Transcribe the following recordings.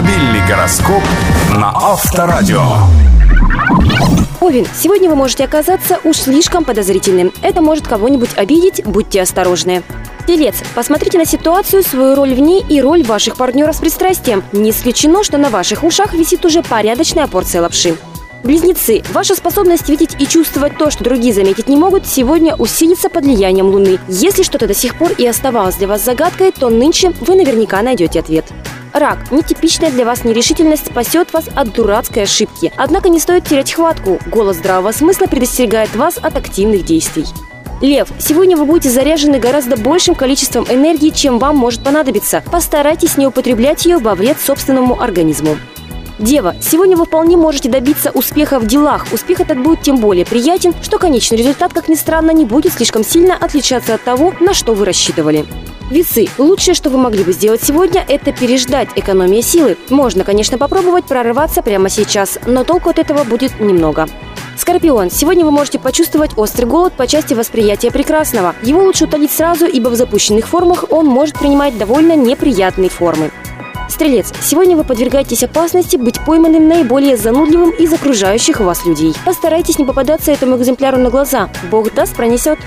Автомобильный гороскоп на Авторадио. Овен, сегодня вы можете оказаться уж слишком подозрительным. Это может кого-нибудь обидеть, будьте осторожны. Телец, посмотрите на ситуацию, свою роль в ней и роль ваших партнеров с пристрастием. Не исключено, что на ваших ушах висит уже порядочная порция лапши. Близнецы, ваша способность видеть и чувствовать то, что другие заметить не могут, сегодня усилится под влиянием Луны. Если что-то до сих пор и оставалось для вас загадкой, то нынче вы наверняка найдете ответ. Рак. Нетипичная для вас нерешительность спасет вас от дурацкой ошибки. Однако не стоит терять хватку. Голос здравого смысла предостерегает вас от активных действий. Лев, сегодня вы будете заряжены гораздо большим количеством энергии, чем вам может понадобиться. Постарайтесь не употреблять ее во вред собственному организму. Дева, сегодня вы вполне можете добиться успеха в делах. Успех этот будет тем более приятен, что конечный результат, как ни странно, не будет слишком сильно отличаться от того, на что вы рассчитывали. Весы. Лучшее, что вы могли бы сделать сегодня, это переждать экономия силы. Можно, конечно, попробовать прорываться прямо сейчас, но толку от этого будет немного. Скорпион, сегодня вы можете почувствовать острый голод по части восприятия прекрасного. Его лучше утолить сразу, ибо в запущенных формах он может принимать довольно неприятные формы. Стрелец, сегодня вы подвергаетесь опасности быть пойманным наиболее занудливым из окружающих вас людей. Постарайтесь не попадаться этому экземпляру на глаза. Бог даст, пронесет.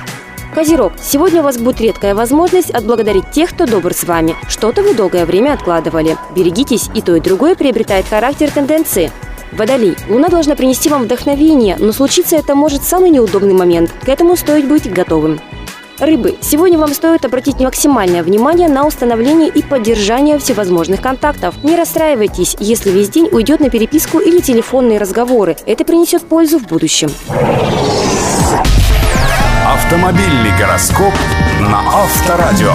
Козерог, сегодня у вас будет редкая возможность отблагодарить тех, кто добр с вами. Что-то вы долгое время откладывали. Берегитесь, и то, и другое приобретает характер тенденции. Водолей. Луна должна принести вам вдохновение, но случиться это может в самый неудобный момент. К этому стоит быть готовым. Рыбы, сегодня вам стоит обратить максимальное внимание на установление и поддержание всевозможных контактов. Не расстраивайтесь, если весь день уйдет на переписку или телефонные разговоры. Это принесет пользу в будущем. Автомобильный гороскоп на Авторадио.